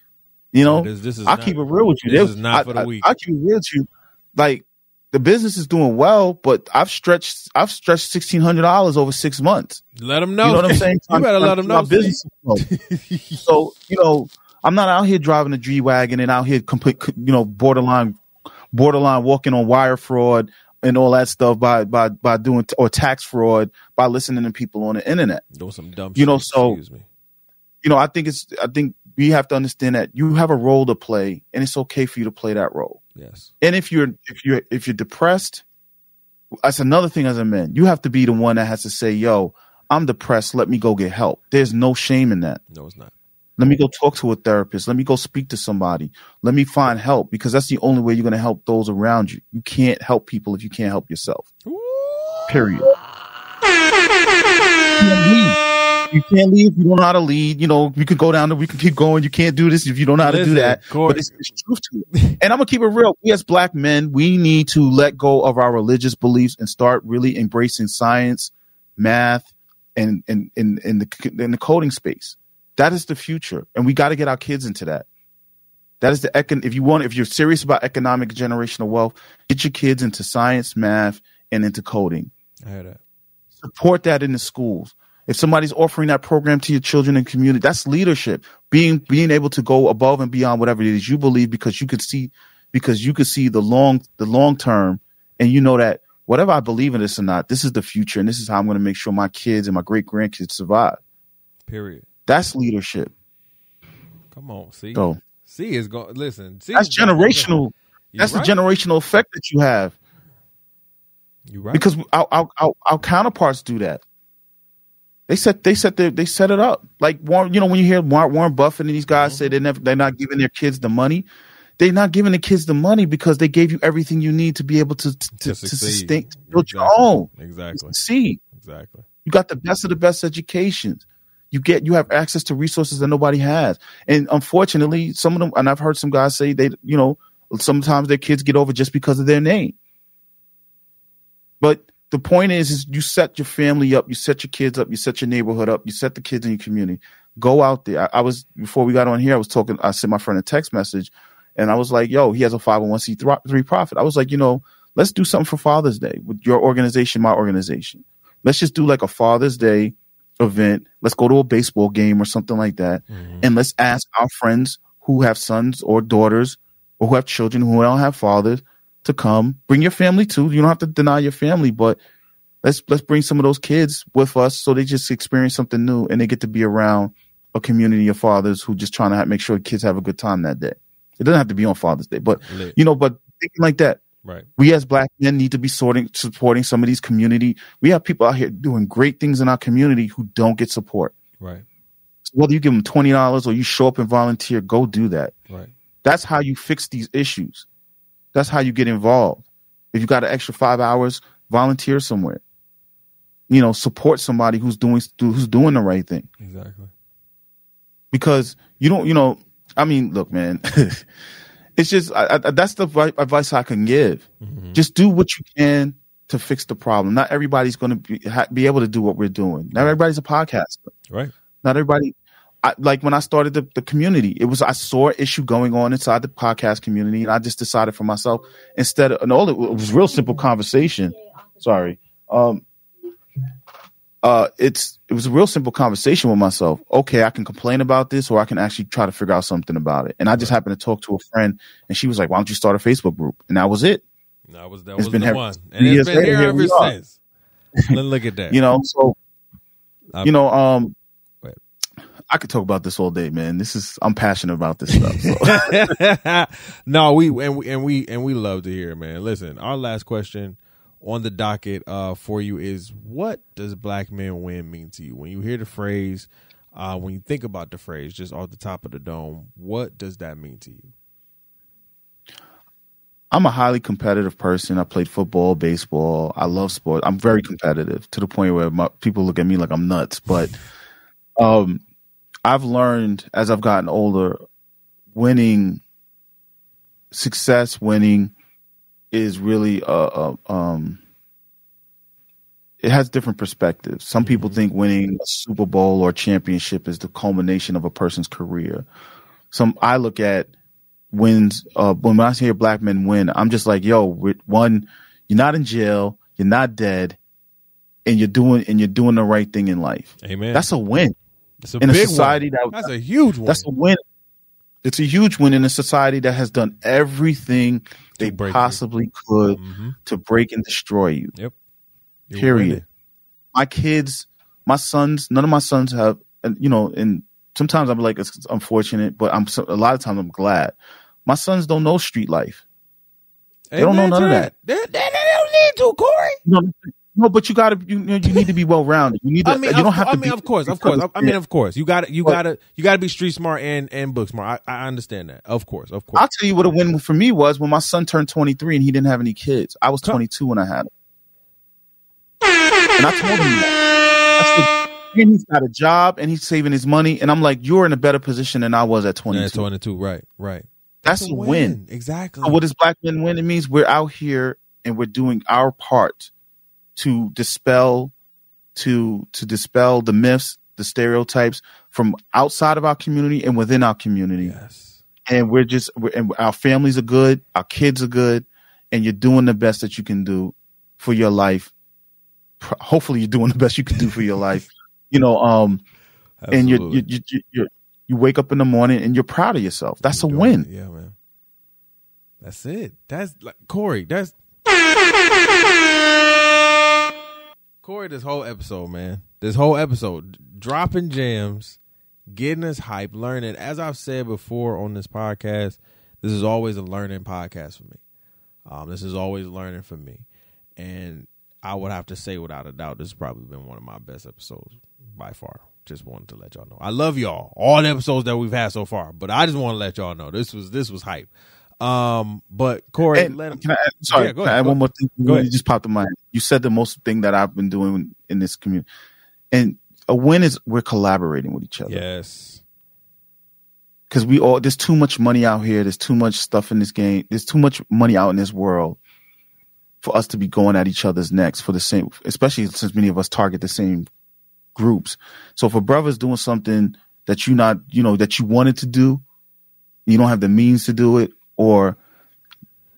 You know, this, this is I'll not, keep it real with you. This is not for the week. I, I keep it real with you. Like, the business is doing well, but I've stretched I've stretched sixteen hundred dollars over six months. Let them know. You know what I'm saying? you better let them know. Business so you know, I'm not out here driving a G wagon and out here complete, you know, borderline, borderline walking on wire fraud and all that stuff by by by doing or tax fraud by listening to people on the internet. Doing some dumb. You know, shit, so- excuse me. You know, I think it's I think we have to understand that you have a role to play, and it's okay for you to play that role. Yes. And if you're if you're if you're depressed, that's another thing as a man. You have to be the one that has to say, "Yo, I'm depressed. Let me go get help." There's no shame in that. No, it's not. Let me go talk to a therapist. Let me go speak to somebody. Let me find help because that's the only way you're going to help those around you. You can't help people if you can't help yourself. Period. You can't lead. You if you don't know how to lead. You know, we could go down there, we can keep going. You can't do this if you don't know how to Listen, do that. But it's, it's truth to it. And I'm gonna keep it real. We as black men, we need to let go of our religious beliefs and start really embracing science, math, and and in in the in the coding space. That is the future, and we got to get our kids into that. That is the econ. If you want, if you're serious about economic generational wealth, get your kids into science, math, and into coding I heard that. support that in the schools. If somebody's offering that program to your children and community, that's leadership. Being being able to go above and beyond whatever it is you believe because you could see because you could see the long the long term and you know that whatever I believe in this or not, this is the future and this is how I'm going to make sure my kids and my great grandkids survive. Period. That's leadership. Come on, see, So see is going. Listen, see that's generational. That's right. the generational effect that you have You're right. because our, our, our, our counterparts do that. They set they set their, they set it up like Warren. You know when you hear Warren, Buffett and these guys mm-hmm. say they never they're not giving their kids the money. They're not giving the kids the money because they gave you everything you need to be able to to, to, to sustain to build your own. Exactly. See, Exactly. you got the best of the best educations. You get you have access to resources that nobody has. And unfortunately, some of them and I've heard some guys say they you know sometimes their kids get over just because of their name. But the point is is you set your family up, you set your kids up, you set your neighborhood up, you set the kids in your community. Go out there. I, I was before we got on here, I was talking I sent my friend a text message and I was like, yo, he has a 501c3 profit. I was like, you know, let's do something for Father's Day with your organization, my organization. Let's just do like a Father's Day event. Let's go to a baseball game or something like that. Mhm. And let's ask our friends who have sons or daughters or who have children who don't have fathers to come. Bring your family too. You don't have to deny your family, but let's let's bring some of those kids with us so they just experience something new and they get to be around a community of fathers who just trying to have, make sure kids have a good time that day. It doesn't have to be on Father's Day, but Lit. you know, but thinking like that, Right. we as black men need to be sorting supporting some of these community. We have people out here doing great things in our community who don't get support. Right. So whether you give them twenty dollars or you show up and volunteer, go do that. Right. That's how you fix these issues. That's how you get involved. If you got an extra five hours, volunteer somewhere. You know, support somebody who's doing who's doing the right thing. Exactly. Because you don't, you know, I mean, look, man, it's just I, I, that's the vi- advice I can give. Mhm. Just do what you can to fix the problem. Not everybody's going to be, ha, be able to do what we're doing. Not everybody's a podcaster. Right. Not everybody. I, like when I started the, the community, it was I saw an issue going on inside the podcast community, and I just decided for myself instead of and all it, it was real simple conversation. Sorry, um, uh, it's it was a real simple conversation with myself. Okay, I can complain about this, or I can actually try to figure out something about it. And I just happened to talk to a friend, and she was like, "Why don't you start a Facebook group?" And that was it. That was that It's was been the one, and it's been here ever since. Look at that. You know, so you know, um. I could talk about this all day, man. This is I'm passionate about this stuff. So. no, we and we and we and we love to hear, it, man. Listen, our last question on the docket uh, for you is: What does black men win mean to you? When you hear the phrase, uh, when you think about the phrase, just off the top of the dome, what does that mean to you? I'm a highly competitive person. I played football, baseball. I love sports. I'm very competitive to the point where my, people look at me like I'm nuts. But um, I've learned as I've gotten older, winning, success, winning is really a, uh, um, it has different perspectives. Some people think winning a Super Bowl or championship is the culmination of a person's career. Some I look at wins. Uh, when I hear black men win, I'm just like, yo, one, you're not in jail, you're not dead, and you're doing and you're doing the right thing in life. Amen. That's a win That's a in a society one. that That's a huge one. that's a win. It's a huge win in a society that has done everything they break you. possibly could Mm-hmm. to break and destroy you. Yep. You're Period. winning. My kids, my sons, none of my sons have, you know, and sometimes I'm like, it's unfortunate, but I'm a lot of times I'm glad. My sons don't know street life. They don't know none of that. They, they, they don't need to, Corey. No, no, but you gotta, you, know, you need to be well rounded. You need to, I mean, you of, don't have to I mean, be. of course, of course. I, I mean, of course, you got to, you got to, you got to be street smart and and book smart. I, I understand that. Of course, of course. I'll tell you what a win for me was when my son turned 23 and he didn't have any kids. I was 22 when I had him. And I told him that. Said, and he's got a job and he's saving his money. And I'm like, you're in a better position than I was at 22. Yeah, twenty-two. Right, right. That's a win. Exactly. So what does Black Men Win? It means we're out here and we're doing our part to dispel, to to dispel the myths, the stereotypes from outside of our community and within our community. yes. And we're just, we're, and our families are good, our kids are good, and you're doing the best that you can do for your life. Hopefully, you're doing the best you can do for your life. You know, um, and you Absolutely. you you you you wake up in the morning and you're proud of yourself. That's a win. it. Yeah, man. That's it. That's like Corey. That's Corey. This whole episode, man. This whole episode, dropping gems, getting us hype, learning. As I've said before on this podcast, this is always a learning podcast for me. Um, this is always learning for me, and I would have to say, without a doubt, this has probably been one of my best episodes by far. Just wanted to let y'all know. I love y'all. All the episodes that we've had so far, but I just want to let y'all know this was this was hype. Um, but Corey, And let him, can I add, sorry, Yeah, go can I add one more thing? Go ahead. You just popped in my head. You said the most thing that I've been doing in this community, and a win is we're collaborating with each other yes, because we all there's too much money out here. There's too much stuff in this game. There's too much money out in this world for us to be going at each other's necks for the same, especially since many of us target the same groups. So if a brother's doing something that you not, you know, that you wanted to do, you don't have the means to do it, or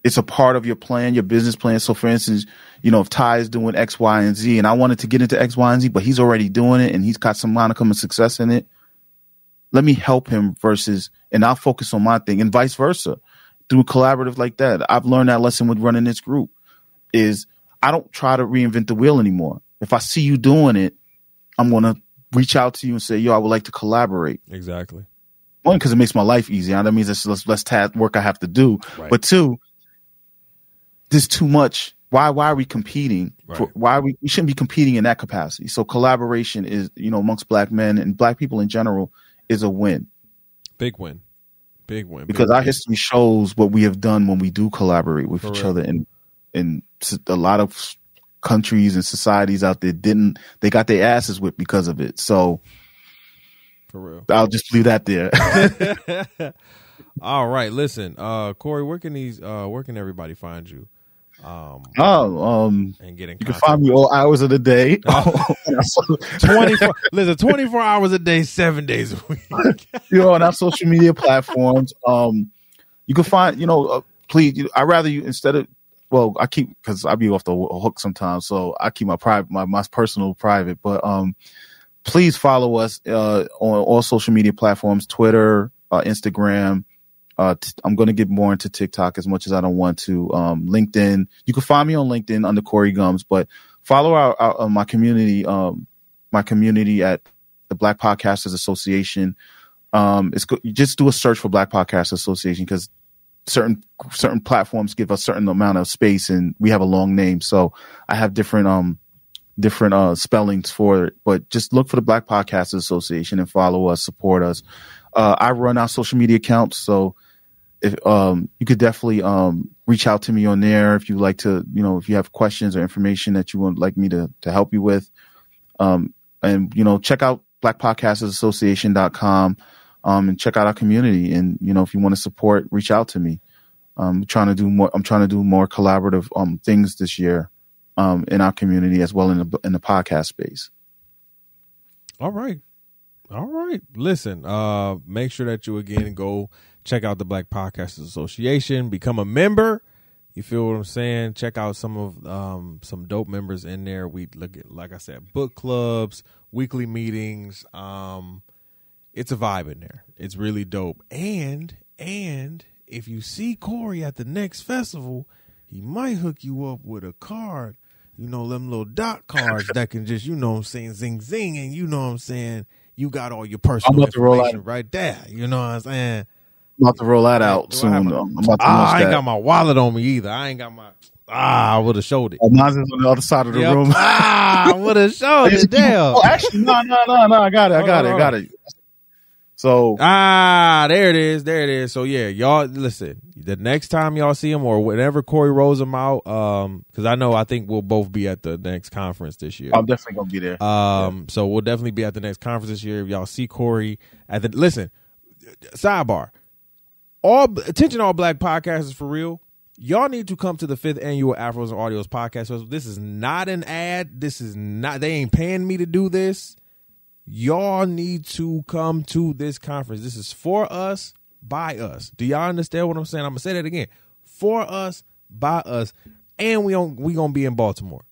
it's a part of your plan, your business plan. So for instance, you know, if Ty is doing X, Y, and Z, and I wanted to get into X, Y, and Z, but he's already doing it and he's got some modicum of success in it, let me help him versus, and I'll focus on my thing and vice versa through collaborative like that. I've learned that lesson with running this group is I don't try to reinvent the wheel anymore. If I see you doing it, I'm going to reach out to you and say, yo, I would like to collaborate. exactly. One, because it makes my life easier. That means it's less, less task work I have to do. Right. But two, there's too much. Why, why are we competing? For, why are we, we shouldn't be competing in that capacity. So collaboration is, you know, amongst black men and black people in general is a win Big win, big win. because big our win. history shows what we have done when we do collaborate with For each other and and a lot of countries and societies out there didn't they got their asses whipped because of it so for real. i'll just leave that there. All right, listen, uh, Corey, where can these, uh, where can everybody find you, um, oh um and get in you can find me all hours of the day. Listen, twenty four hours a day, seven days a week. you know on our social media platforms. Um you can find you know uh, please you, i rather you instead of well i keep because i be off the hook sometimes so i keep my private my, my personal private but um please follow us uh on all social media platforms twitter uh, instagram uh, t- I'm going to get more into TikTok as much as I don't want to. Um, LinkedIn, you can find me on LinkedIn under Corey Gumbs, but follow our, our uh, my community, um, my community at the Black Podcasters Association. Um, it's go- just do a search for Black Podcasters Association because certain certain platforms give us certain amount of space and we have a long name, so I have different um different uh spellings for it. But just look for the Black Podcasters Association and follow us, support us. Uh, I run our social media accounts, so if um you could definitely um reach out to me on there if you like to you know if you have questions or information that you would like me to to help you with um and you know check out blackpodcastersassociation.com um and check out our community and you know if you want to support reach out to me i'm trying to do more i'm trying to do more collaborative um things this year um in our community as well in the in the podcast space All right. All right. Listen, uh, make sure that you again go check out the Black Podcasters Association, become a member. You feel what I'm saying? Check out some of um some dope members in there. We look at like I said, book clubs, weekly meetings, um, it's a vibe in there. It's really dope. And and if you see Corey at the next festival, he might hook you up with a card. You know, them little dot cards that can just, you know what I'm saying, zing zing, and you know what I'm saying, you got all your personal about to roll information out- right there. You know what I'm saying? I'm about to roll that out Do soon. have a- I'm about to Ah, I ain't that. got my wallet on me either. I ain't got my ah, I would have showed it. Oh, mine's on the other side of the Yep. room. Ah, I would have showed it. Damn. Oh, actually, no, no, no, no. I got it. I Hold got on, it. I got it. So Ah, there it is. There it is. So yeah, y'all listen. The next time y'all see him or whenever Corey rolls him out, um, because I know I think we'll both be at the next conference this year. I'm definitely gonna be there. Um, so we'll definitely be at the next conference this year. If y'all see Corey at the listen, sidebar. All attention, all black podcasters for real. Y'all need to come to the fifth annual Afros and Audios podcast festival. This is not an ad. This is not. They ain't paying me to do this. Y'all need to come to this conference. This is for us, by us. Do y'all understand what I'm saying? I'm gonna say that again. For us, by us, and we on we gonna be in Baltimore.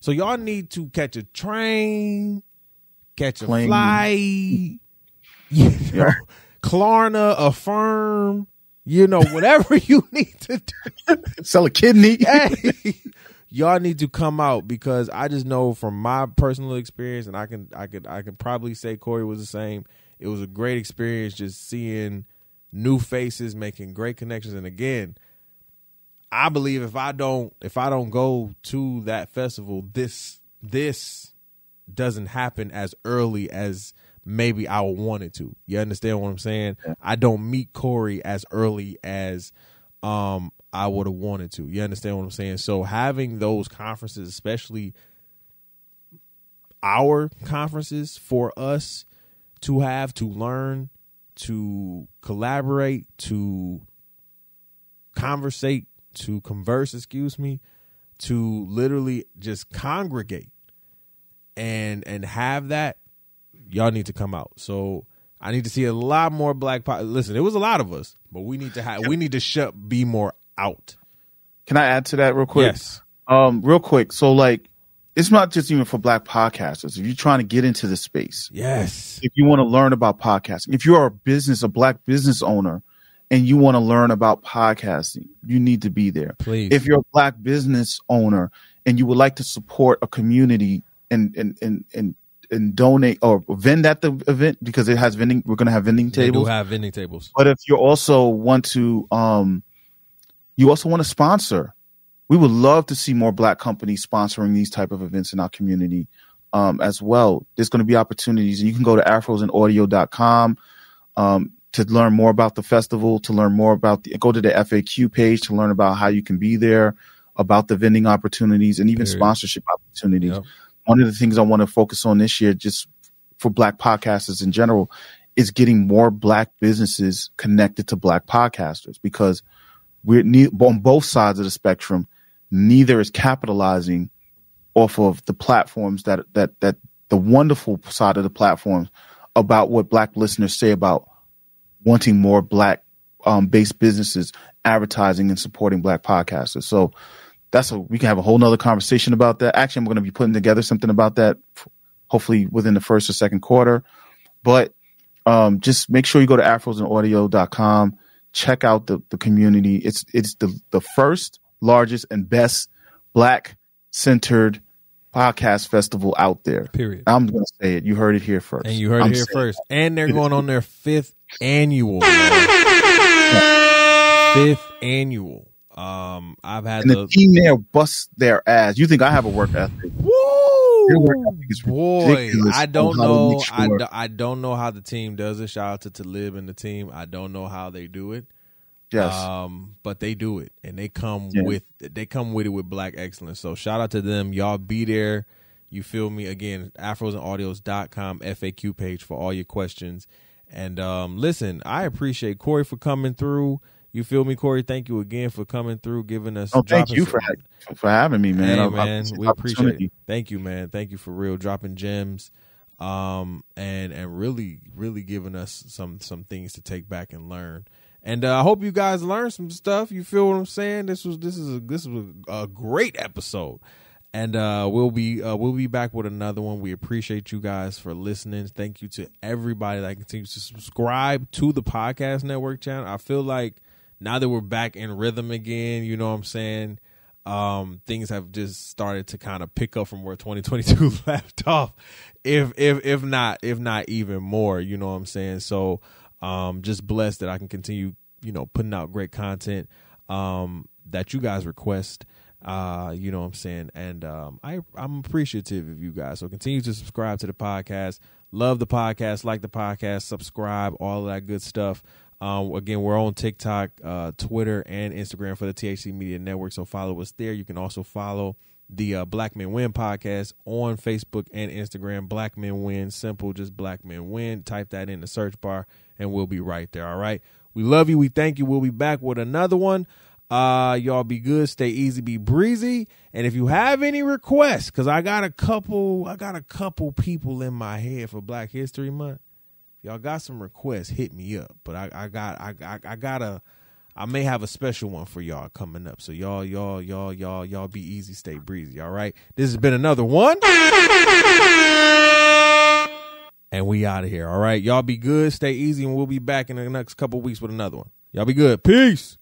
So y'all need to catch a train, catch a Plane. flight, you know, Klarna, Affirm, you know, whatever you need to do. Sell a kidney. Hey, y'all need to come out because I just know from my personal experience, and I can, I could, I can probably say Corey was the same. It was a great experience just seeing new faces, making great connections, and again, I believe if I don't, if I don't go to that festival, this, this doesn't happen as early as maybe I wanted to. You understand what I'm saying? I don't meet Corey as early as um I would have wanted to. You understand what I'm saying? So having those conferences, especially our conferences for us to have to learn, to collaborate, to conversate, to converse, excuse me, to literally just congregate and and have that y'all need to come out. So I need to see a lot more black po- listen, it was a lot of us, but we need to have we need to shut be more out. Can I add to that real quick? Yes. Um, real quick. So like, it's not just even for black podcasters. If you're trying to get into the space, Yes. if you want to learn about podcasting, if you are a business, a black business owner, and you want to learn about podcasting, you need to be there. Please. If you're a black business owner and you would like to support a community and and and and, and donate or vend at the event because it has vending, we're going to have vending tables. they do have vending tables. But if you also want to, um, you also want to sponsor, we would love to see more black companies sponsoring these type of events in our community um, as well. There's going to be opportunities, and you can go to afrosandaudio.com um, to learn more about the festival, to learn more about the, go to the FAQ page to learn about how you can be there, about the vending opportunities, and even sponsorship opportunities. Yep. One of the things I want to focus on this year, just for black podcasters in general, is getting more black businesses connected to black podcasters because we're ne- on both sides of the spectrum. Neither is capitalizing off of the platforms that that that the wonderful side of the platforms about what black listeners say about wanting more black um, based businesses advertising and supporting black podcasters. So that's a we can have a whole nother conversation about that. Actually, I'm going to be putting together something about that, hopefully within the first or second quarter. But um, just make sure you go to afrosandaudio.com. Check out the, the community. It's it's the the first, largest, and best black centered podcast festival out there. Period. I'm going to say it. You heard it here first. And you heard I'm it here first. And they're going on their fifth annual. fifth annual. Um, I've had And the the team there busts their ass. You think I have a work ethic? Work Woo! Boy, I don't know. make I, do, I don't know how the team does it. Shout out to Talib and the team. I don't know how they do it. Yes. Um, but they do it, and they come Yeah. with they come with it with black excellence. So shout out to them. Y'all be there. You feel me? Again, afrosandaudios.com FAQ page for all your questions. And um, listen, I appreciate Corey for coming through. You feel me, Corey? Thank you again for coming through, giving us. oh, thank you for for having me, man. Hey, I- I man, we appreciate it. Thank you, man. Thank you for real dropping gems, um, and and really, really giving us some some things to take back and learn. And uh, I hope you guys learned some stuff. You feel what I'm saying? This was this is a, this was a great episode. and uh, we'll be uh, we'll be back with another one. We appreciate you guys for listening. Thank you to everybody that continues to subscribe to the podcast network channel. I feel like now that we're back in rhythm again, you know what I'm saying. Um, things have just started to kind of pick up from where 2022 left off, if if if not if not even more. You know what I'm saying. So, um, just blessed that I can continue, you know, putting out great content um, that you guys request uh, you know what I'm saying? And um, I I'm appreciative of you guys. So continue to subscribe to the podcast. Love the podcast, like the podcast, subscribe, all that good stuff. Um, again, we're on TikTok, uh, Twitter, and Instagram for the THC Media Network. So follow us there. You can also follow the uh, Black Men Win podcast on Facebook and Instagram. Black Men Win, simple, just Black Men Win. Type that in the search bar, and we'll be right there. All right. We love you. We thank you. We'll be back with another one. Uh, y'all be good, stay easy, be breezy. And if you have any requests, cause I got a couple, I got a couple people in my head for Black History Month. Y'all got some requests, hit me up. But I, I got, I, I, I got a, I may have a special one for y'all coming up. So y'all, y'all, y'all, y'all, y'all be easy, stay breezy. All right. This has been another one. And we out of here. All right. Y'all be good, stay easy, and we'll be back in the next couple weeks with another one. Y'all be good. Peace.